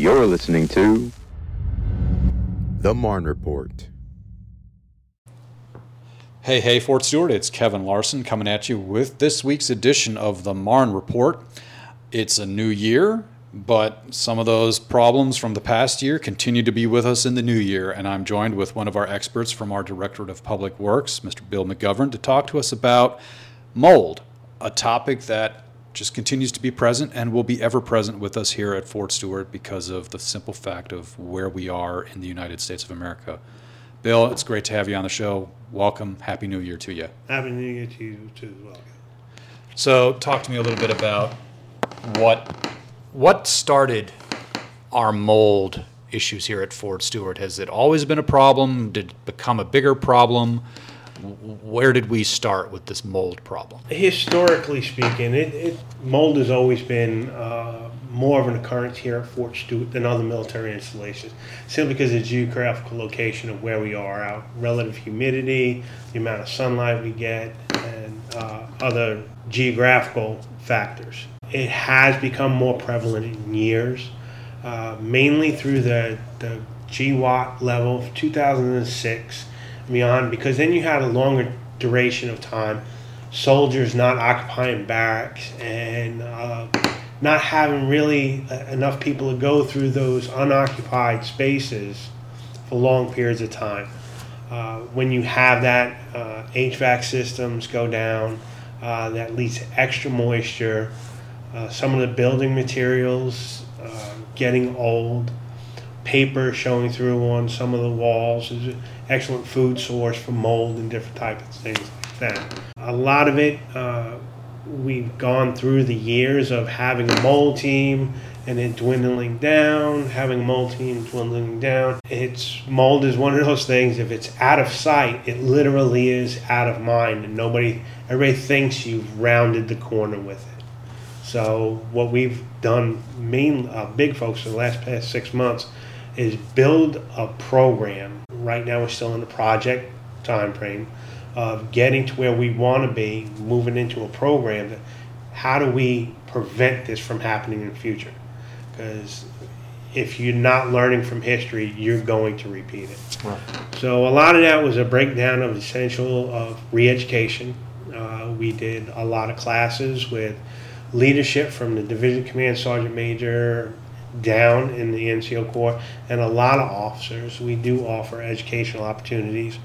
You're listening to The Marne Report. Hey, hey, Fort Stewart, it's Kevin Larson coming at you with this week's edition of the Marne Report. It's a new year, but some of those problems from the past year continue to be with us in the new year, and I'm joined with one of our experts from our Directorate of Public Works, Mr. Bill McGovern, to talk to us about mold, a topic that just continues to be present and will be ever present with us here at Fort Stewart because of the simple fact of where we are in the United States of America. Bill, it's great to have you on the show. Welcome. Happy New Year to you. Happy New Year to you too as well. So, talk to me a little bit about what what started our mold issues here at Fort Stewart. Has it always been a problem? Did it become a bigger problem? Where did we start with this mold problem? Historically speaking, it, it mold has always been uh, more of an occurrence here at Fort Stewart than other military installations, simply because of the geographical location of where we are, our relative humidity, the amount of sunlight we get, and uh, other geographical factors. It has become more prevalent in years, uh, mainly through the, the GWOT level of 2006 beyond because then you had a longer duration of time soldiers not occupying barracks and uh, not having really uh, enough people to go through those unoccupied spaces for long periods of time. Uh, when you have that, uh, HVAC systems go down, uh, that leads to extra moisture. Uh, some of the building materials getting old, paper showing through on some of the walls It's an excellent food source for mold and different types of things like that. A lot of it, uh, we've gone through the years of having a mold team and it dwindling down, having a mold team dwindling down. It's mold is one of those things. If it's out of sight, it literally is out of mind, and nobody, everybody thinks you've rounded the corner with it. So what we've done, main uh, big folks, in the last past six months, is build a program right now we're still in the project time frame of getting to where we want to be, moving into a program that how do we prevent this from happening in the future? Because if you're not learning from history, you're going to repeat it. Right. So a lot of that was a breakdown of essential of re-education. Uh, we did a lot of classes with leadership from the division command sergeant major down in the NCO Corps and a lot of officers. We do offer educational opportunities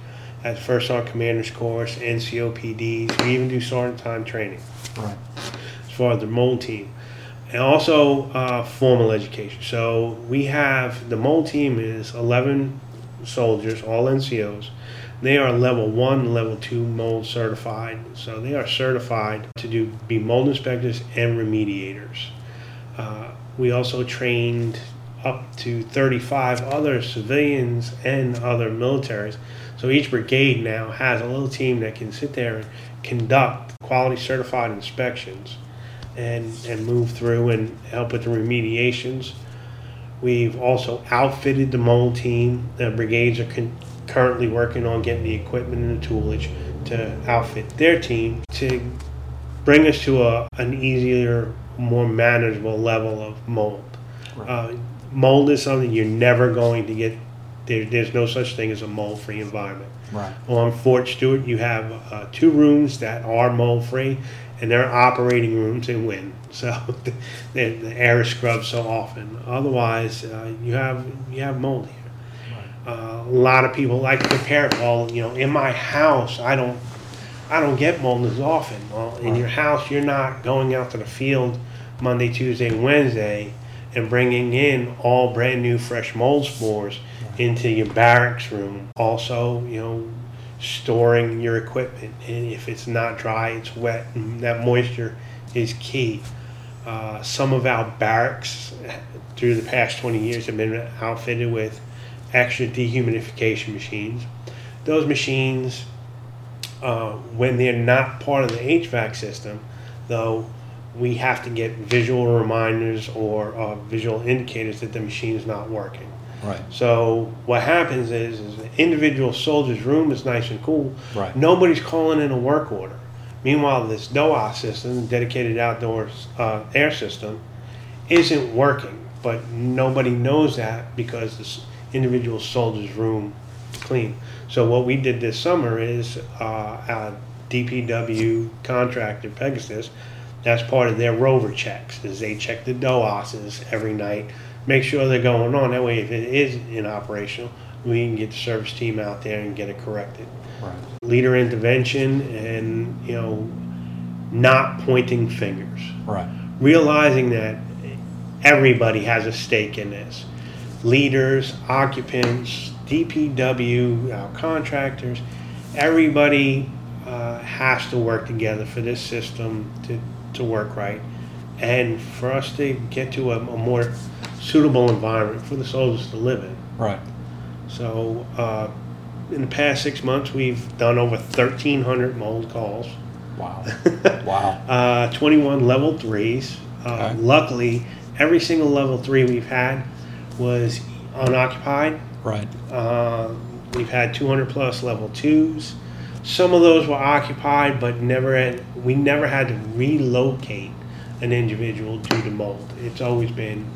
at First Sergeant Commander's Course, NCO PDs. We even do sergeant time training. Right. As far as the mold team. And also uh, formal education. So we have the mold team is 11 soldiers, all NCOs. They are level one, level two mold certified. So they are certified to do be mold inspectors and remediators. Uh, we also trained up to 35 other civilians and other militaries. So each brigade now has a little team that can sit there and conduct quality certified inspections and, and move through and help with the remediations. We've also outfitted the mold team. The brigades are con- currently working on getting the equipment and the toolage to outfit their team to bring us to a, an easier more manageable level of mold. Right. Uh, mold is something you're never going to get. There, there's no such thing as a mold-free environment. Right. On Fort Stewart, you have uh, two rooms that are mold-free, and they're operating rooms in Winn. So the, the air is scrubbed so often. Otherwise, uh, you have you have mold here. Right. Uh, a lot of people like to compare. Well, you know, in my house, I don't I don't get mold as often. Well, in your house, you're not going out to the field Monday, Tuesday, and Wednesday and bringing in all brand new fresh mold spores into your barracks room. Also, you know, storing your equipment. And if it's not dry, it's wet, and that moisture is key. Uh, some of our barracks through the past 20 years have been outfitted with extra dehumidification machines. Those machines uh, when they're not part of the HVAC system, though, we have to get visual reminders or uh, visual indicators that the machine is not working. Right. So what happens is, is the individual soldier's room is nice and cool. Right. Nobody's calling in a work order. Meanwhile, this DOA system, dedicated outdoor uh, air system, isn't working. but nobody knows that because this individual soldier's room clean. So what we did this summer is uh, our DPW contractor Pegasus. That's part of their rover checks. Is they check the DOASs every night, make sure they're going on. That way, if it is inoperational, we can get the service team out there and get it corrected. Right. Leader intervention and you know, not pointing fingers Right. realizing that everybody has a stake in this leaders, occupants, DPW, our contractors, everybody uh, has to work together for this system to, to work right and for us to get to a, a more suitable environment for the soldiers to live in. Right. So, uh, in the past six months, we've done over 1,300 mold calls Wow. wow. uh, 21 level threes. Uh, Okay. Luckily, every single level three we've had was unoccupied. Right. Uh, we've had 200 plus level twos. Some of those were occupied, but never had, we never had to relocate an individual due to mold. It's always been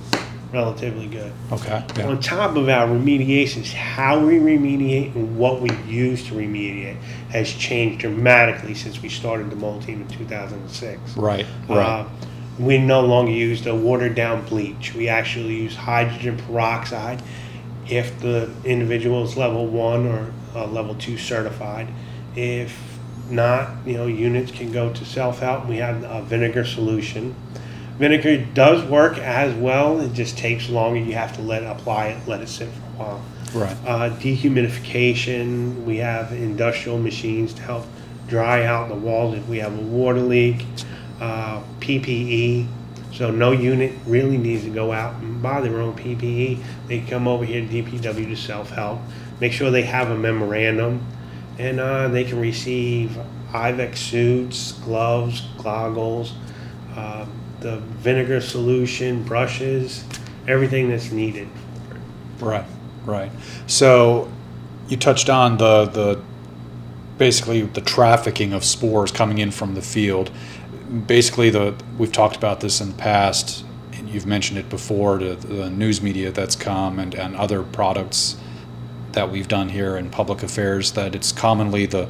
relatively good. Okay. Yeah. On top of our remediations, how we remediate and what we use to remediate has changed dramatically since we started the mold team in 2006. Right. Uh, Right. we no longer use the watered down bleach. We actually use hydrogen peroxide if the individual is level one or uh, level two certified. If not, you know, units can go to self help. We have a vinegar solution. Vinegar does work as well. It just takes longer. You have to let apply it, let it sit for a while. right. Uh, dehumidification, we have industrial machines to help dry out the walls if we have a water leak. Uh, PPE, so no unit really needs to go out and buy their own PPE. They come over here to DPW to self-help, make sure they have a memorandum, and uh, they can receive Tyvek suits, gloves, goggles, uh, the vinegar solution, brushes, everything that's needed. Right, right. So you touched on the the basically the trafficking of spores coming in from the field. Basically, the we've talked about this in the past, and you've mentioned it before to the news media that's come and, and other products that we've done here in public affairs. That it's commonly the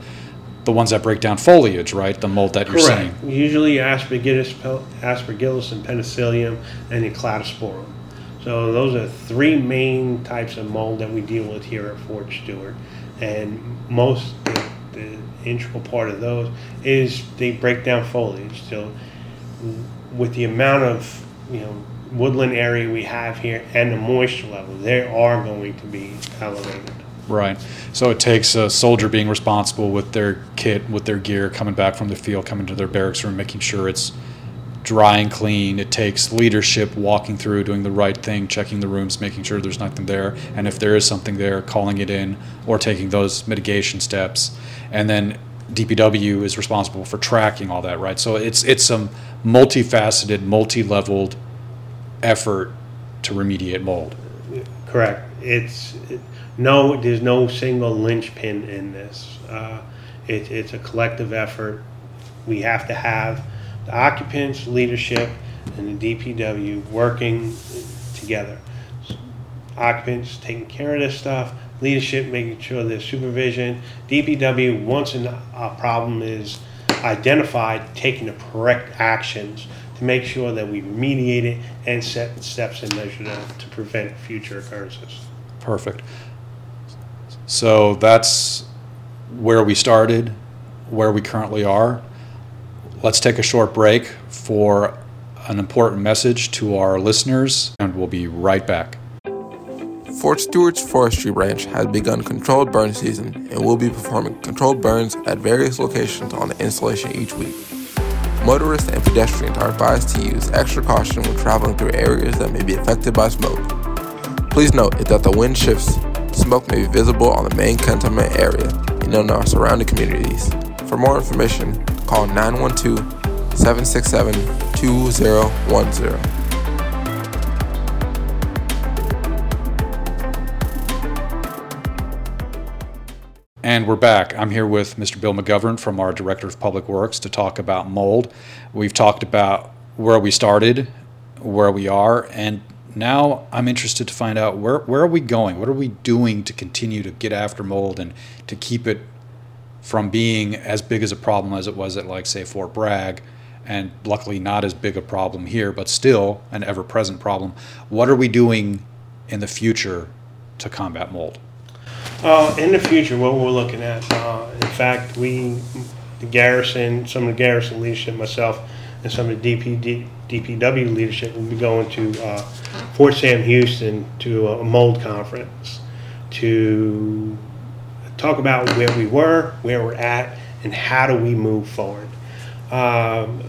the ones that break down foliage, right? The mold that you're saying. Correct. Usually aspergillus, aspergillus and penicillium and the cladosporium. So those are three main types of mold that we deal with here at Fort Stewart. And most, integral part of those is they break down foliage. So with the amount of, you know, woodland area we have here and the moisture level, they are going to be elevated. Right. So it takes a soldier being responsible with their kit, with their gear, coming back from the field, coming to their barracks room, making sure it's dry and clean. It takes leadership walking through, doing the right thing, checking the rooms, making sure there's nothing there. And if there is something there, calling it in or taking those mitigation steps. And then DPW is responsible for tracking all that, right? So it's it's some multifaceted, multi-leveled effort to remediate mold. Correct. It's it, no. There's no single linchpin in this. Uh, it, it's a collective effort. We have to have the occupants, leadership, and the DPW working together. Occupants taking care of this stuff. Leadership making sure there's supervision. DPW once an, a problem is identified, taking the correct actions to make sure that we remediate it and set steps and measure to, to prevent future occurrences. Perfect. So that's where we started, where we currently are. Let's take a short break for an important message to our listeners, and we'll be right back. Fort Stewart's forestry branch has begun controlled burn season and will be performing controlled burns at various locations on the installation each week. Motorists and pedestrians are advised to use extra caution when traveling through areas that may be affected by smoke. Please note that the wind shifts, smoke may be visible on the main cantonment area and in our surrounding communities. For more information, call 912 767 2010. And we're back. I'm here with Mr. Bill McGovern from our Director of Public Works to talk about mold. We've talked about where we started, where we are, and now I'm interested to find out where where are we going? What are we doing to continue to get after mold and to keep it from being as big as a problem as it was at like say Fort Bragg and luckily not as big a problem here, but still an ever-present problem. What are we doing in the future to combat mold? Uh, in the future, what we're looking at, uh, in fact, we, the garrison, some of the garrison leadership, myself, and some of the DPD, DPW leadership will be going to uh, Fort Sam Houston to a mold conference to talk about where we were, where we're at, and how do we move forward. Um,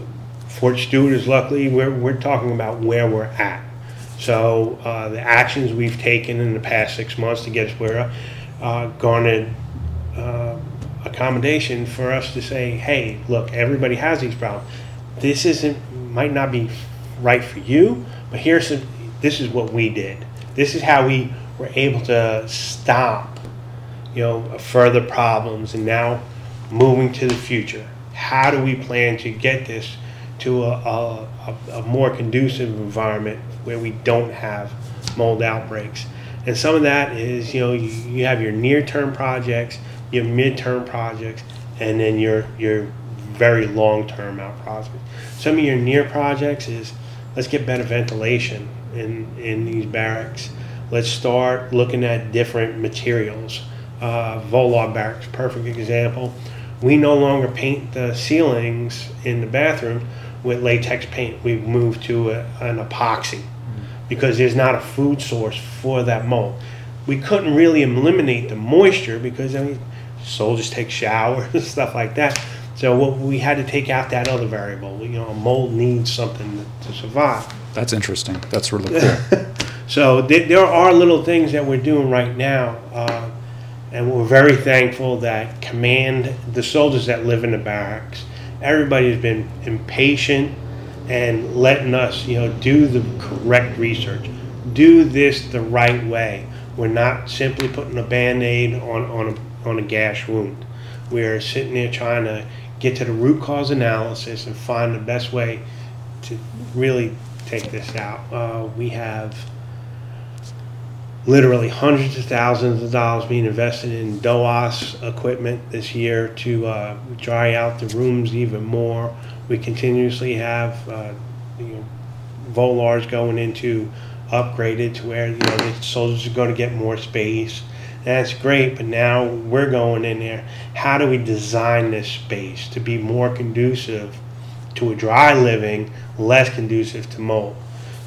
Fort Stewart is luckily, we're, we're talking about where we're at. So uh, the actions we've taken in the past six months to get us where uh, garnered uh, accommodation for us to say, hey, look, everybody has these problems. This isn't might not be right for you, but here's some, this is what we did. This is how we were able to stop, you know, further problems, and now moving to the future. How do we plan to get this to a, a, a, a more conducive environment where we don't have mold outbreaks? And some of that is, you know, you, you have your near-term projects, your mid-term projects, and then your your very long-term out projects. Some of your near projects is let's get better ventilation in in these barracks. Let's start looking at different materials. Uh, Volar barracks, perfect example. We no longer paint the ceilings in the bathroom with latex paint. We've moved to a, an epoxy because there's not a food source for that mold. We couldn't really eliminate the moisture because I mean, soldiers take showers and stuff like that. So what we had to take out that other variable. You know, a mold needs something to survive. That's interesting. That's really cool. So th- there are little things that we're doing right now, uh, and we're very thankful that command, the soldiers that live in the barracks, everybody has been impatient and letting us, you know, do the correct research, do this the right way. We're not simply putting a band-aid on on a, on a gash wound. We're sitting there trying to get to the root cause analysis and find the best way to really take this out. Uh, we have literally hundreds of thousands of dollars being invested in DOAS equipment this year to uh, dry out the rooms even more. We continuously have uh, you know, Volars going into upgraded to where you know the soldiers are going to get more space. That's great, but now we're going in there. How do we design this space to be more conducive to a dry living, less conducive to mold?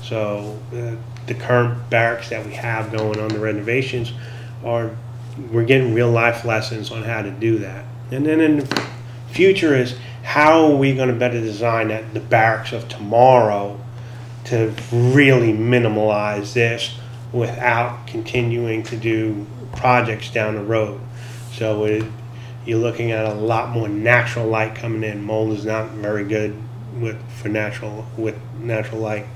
So uh, the current barracks that we have going on the renovations are we're getting real life lessons on how to do that. And then in the future is how are we going to better design that the barracks of tomorrow to really minimize this without continuing to do projects down the road. So it, you're looking at a lot more natural light coming in. Mold is not very good with for natural with natural light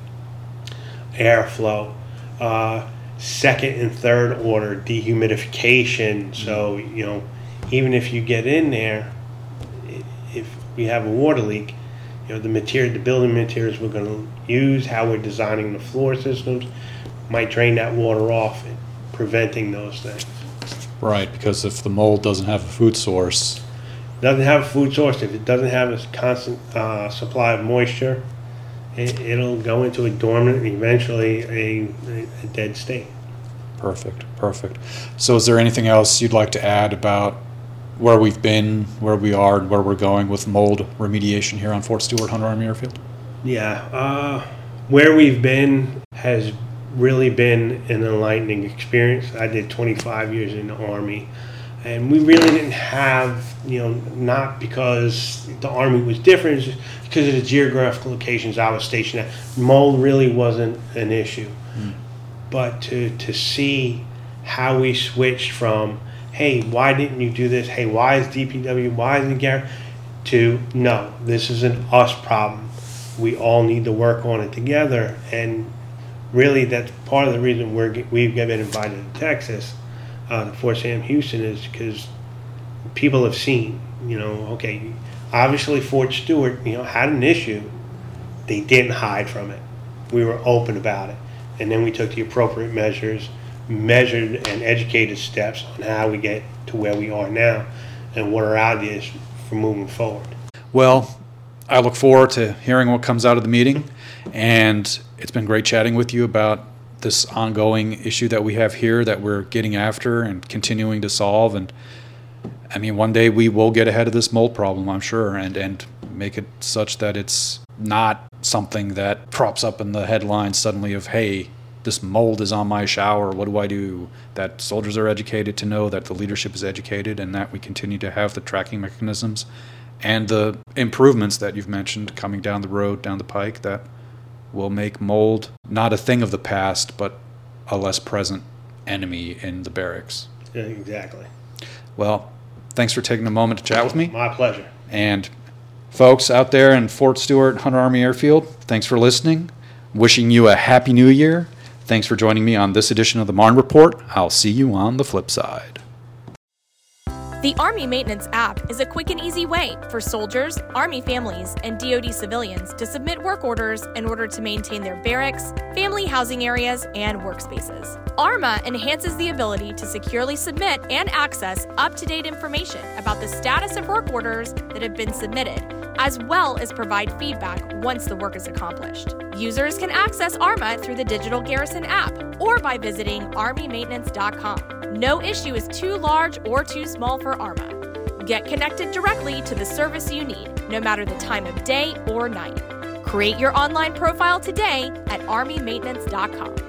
airflow. Uh, second and third order dehumidification. So you know, even if you get in there, if we have a water leak, you know the material, the building materials we're going to use, how we're designing the floor systems, might drain that water off, preventing those things. right, because if the mold doesn't have a food source, Doesn't have a food source. If it doesn't have a constant uh, supply of moisture, it, it'll go into a dormant, eventually a, a dead state. perfect, perfect. So is there anything else you'd like to add about where we've been, where we are, and where we're going with mold remediation here on Fort Stewart, Hunter Army Airfield? Yeah, uh, where we've been has really been an enlightening experience. I did 25 years in the Army, and we really didn't have, you know, not because the Army was different, it's just because of the geographical locations I was stationed at. Mold really wasn't an issue. But to, to see how we switched from, hey, why didn't you do this? Hey, why is DPW, why isn't Gary? To, no, this is an us problem we all need to work on it together. And really, that's part of the reason we're, we've been invited to Texas, uh, to Fort Sam Houston, is because people have seen. You know, okay, obviously Fort Stewart, you know, had an issue. They didn't hide from it. We were open about it, and then we took the appropriate measures, measured and educated steps on how we get to where we are now, and what our ideas for moving forward. Well, I look forward to hearing what comes out of the meeting, and it's been great chatting with you about this ongoing issue that we have here that we're getting after and continuing to solve. And I mean, one day we will get ahead of this mold problem, I'm sure, and and make it such that it's not something that props up in the headlines suddenly of hey this mold is on my shower what do i do that soldiers are educated to know that the leadership is educated and that we continue to have the tracking mechanisms and the improvements that you've mentioned coming down the road down the pike that will make mold not a thing of the past but a less present enemy in the barracks Yeah, exactly. well thanks for taking a moment to chat with me My pleasure. and folks out there in Fort Stewart, Hunter Army Airfield, thanks for listening. Wishing you a happy new year. Thanks for joining me on this edition of the Marne Report. I'll see you on the flip side. The Army Maintenance app is a quick and easy way for soldiers, Army families, and DoD civilians to submit work orders in order to maintain their barracks, family housing areas, and workspaces. ARMA enhances the ability to securely submit and access up to date information about the status of work orders that have been submitted, as well as provide feedback once the work is accomplished. Users can access ARMA through the Digital Garrison app or by visiting ArmyMaintenance.com. No issue is too large or too small for ARMA. Get connected directly to the service you need, no matter the time of day or night. Create your online profile today at ArmyMaintenance.com.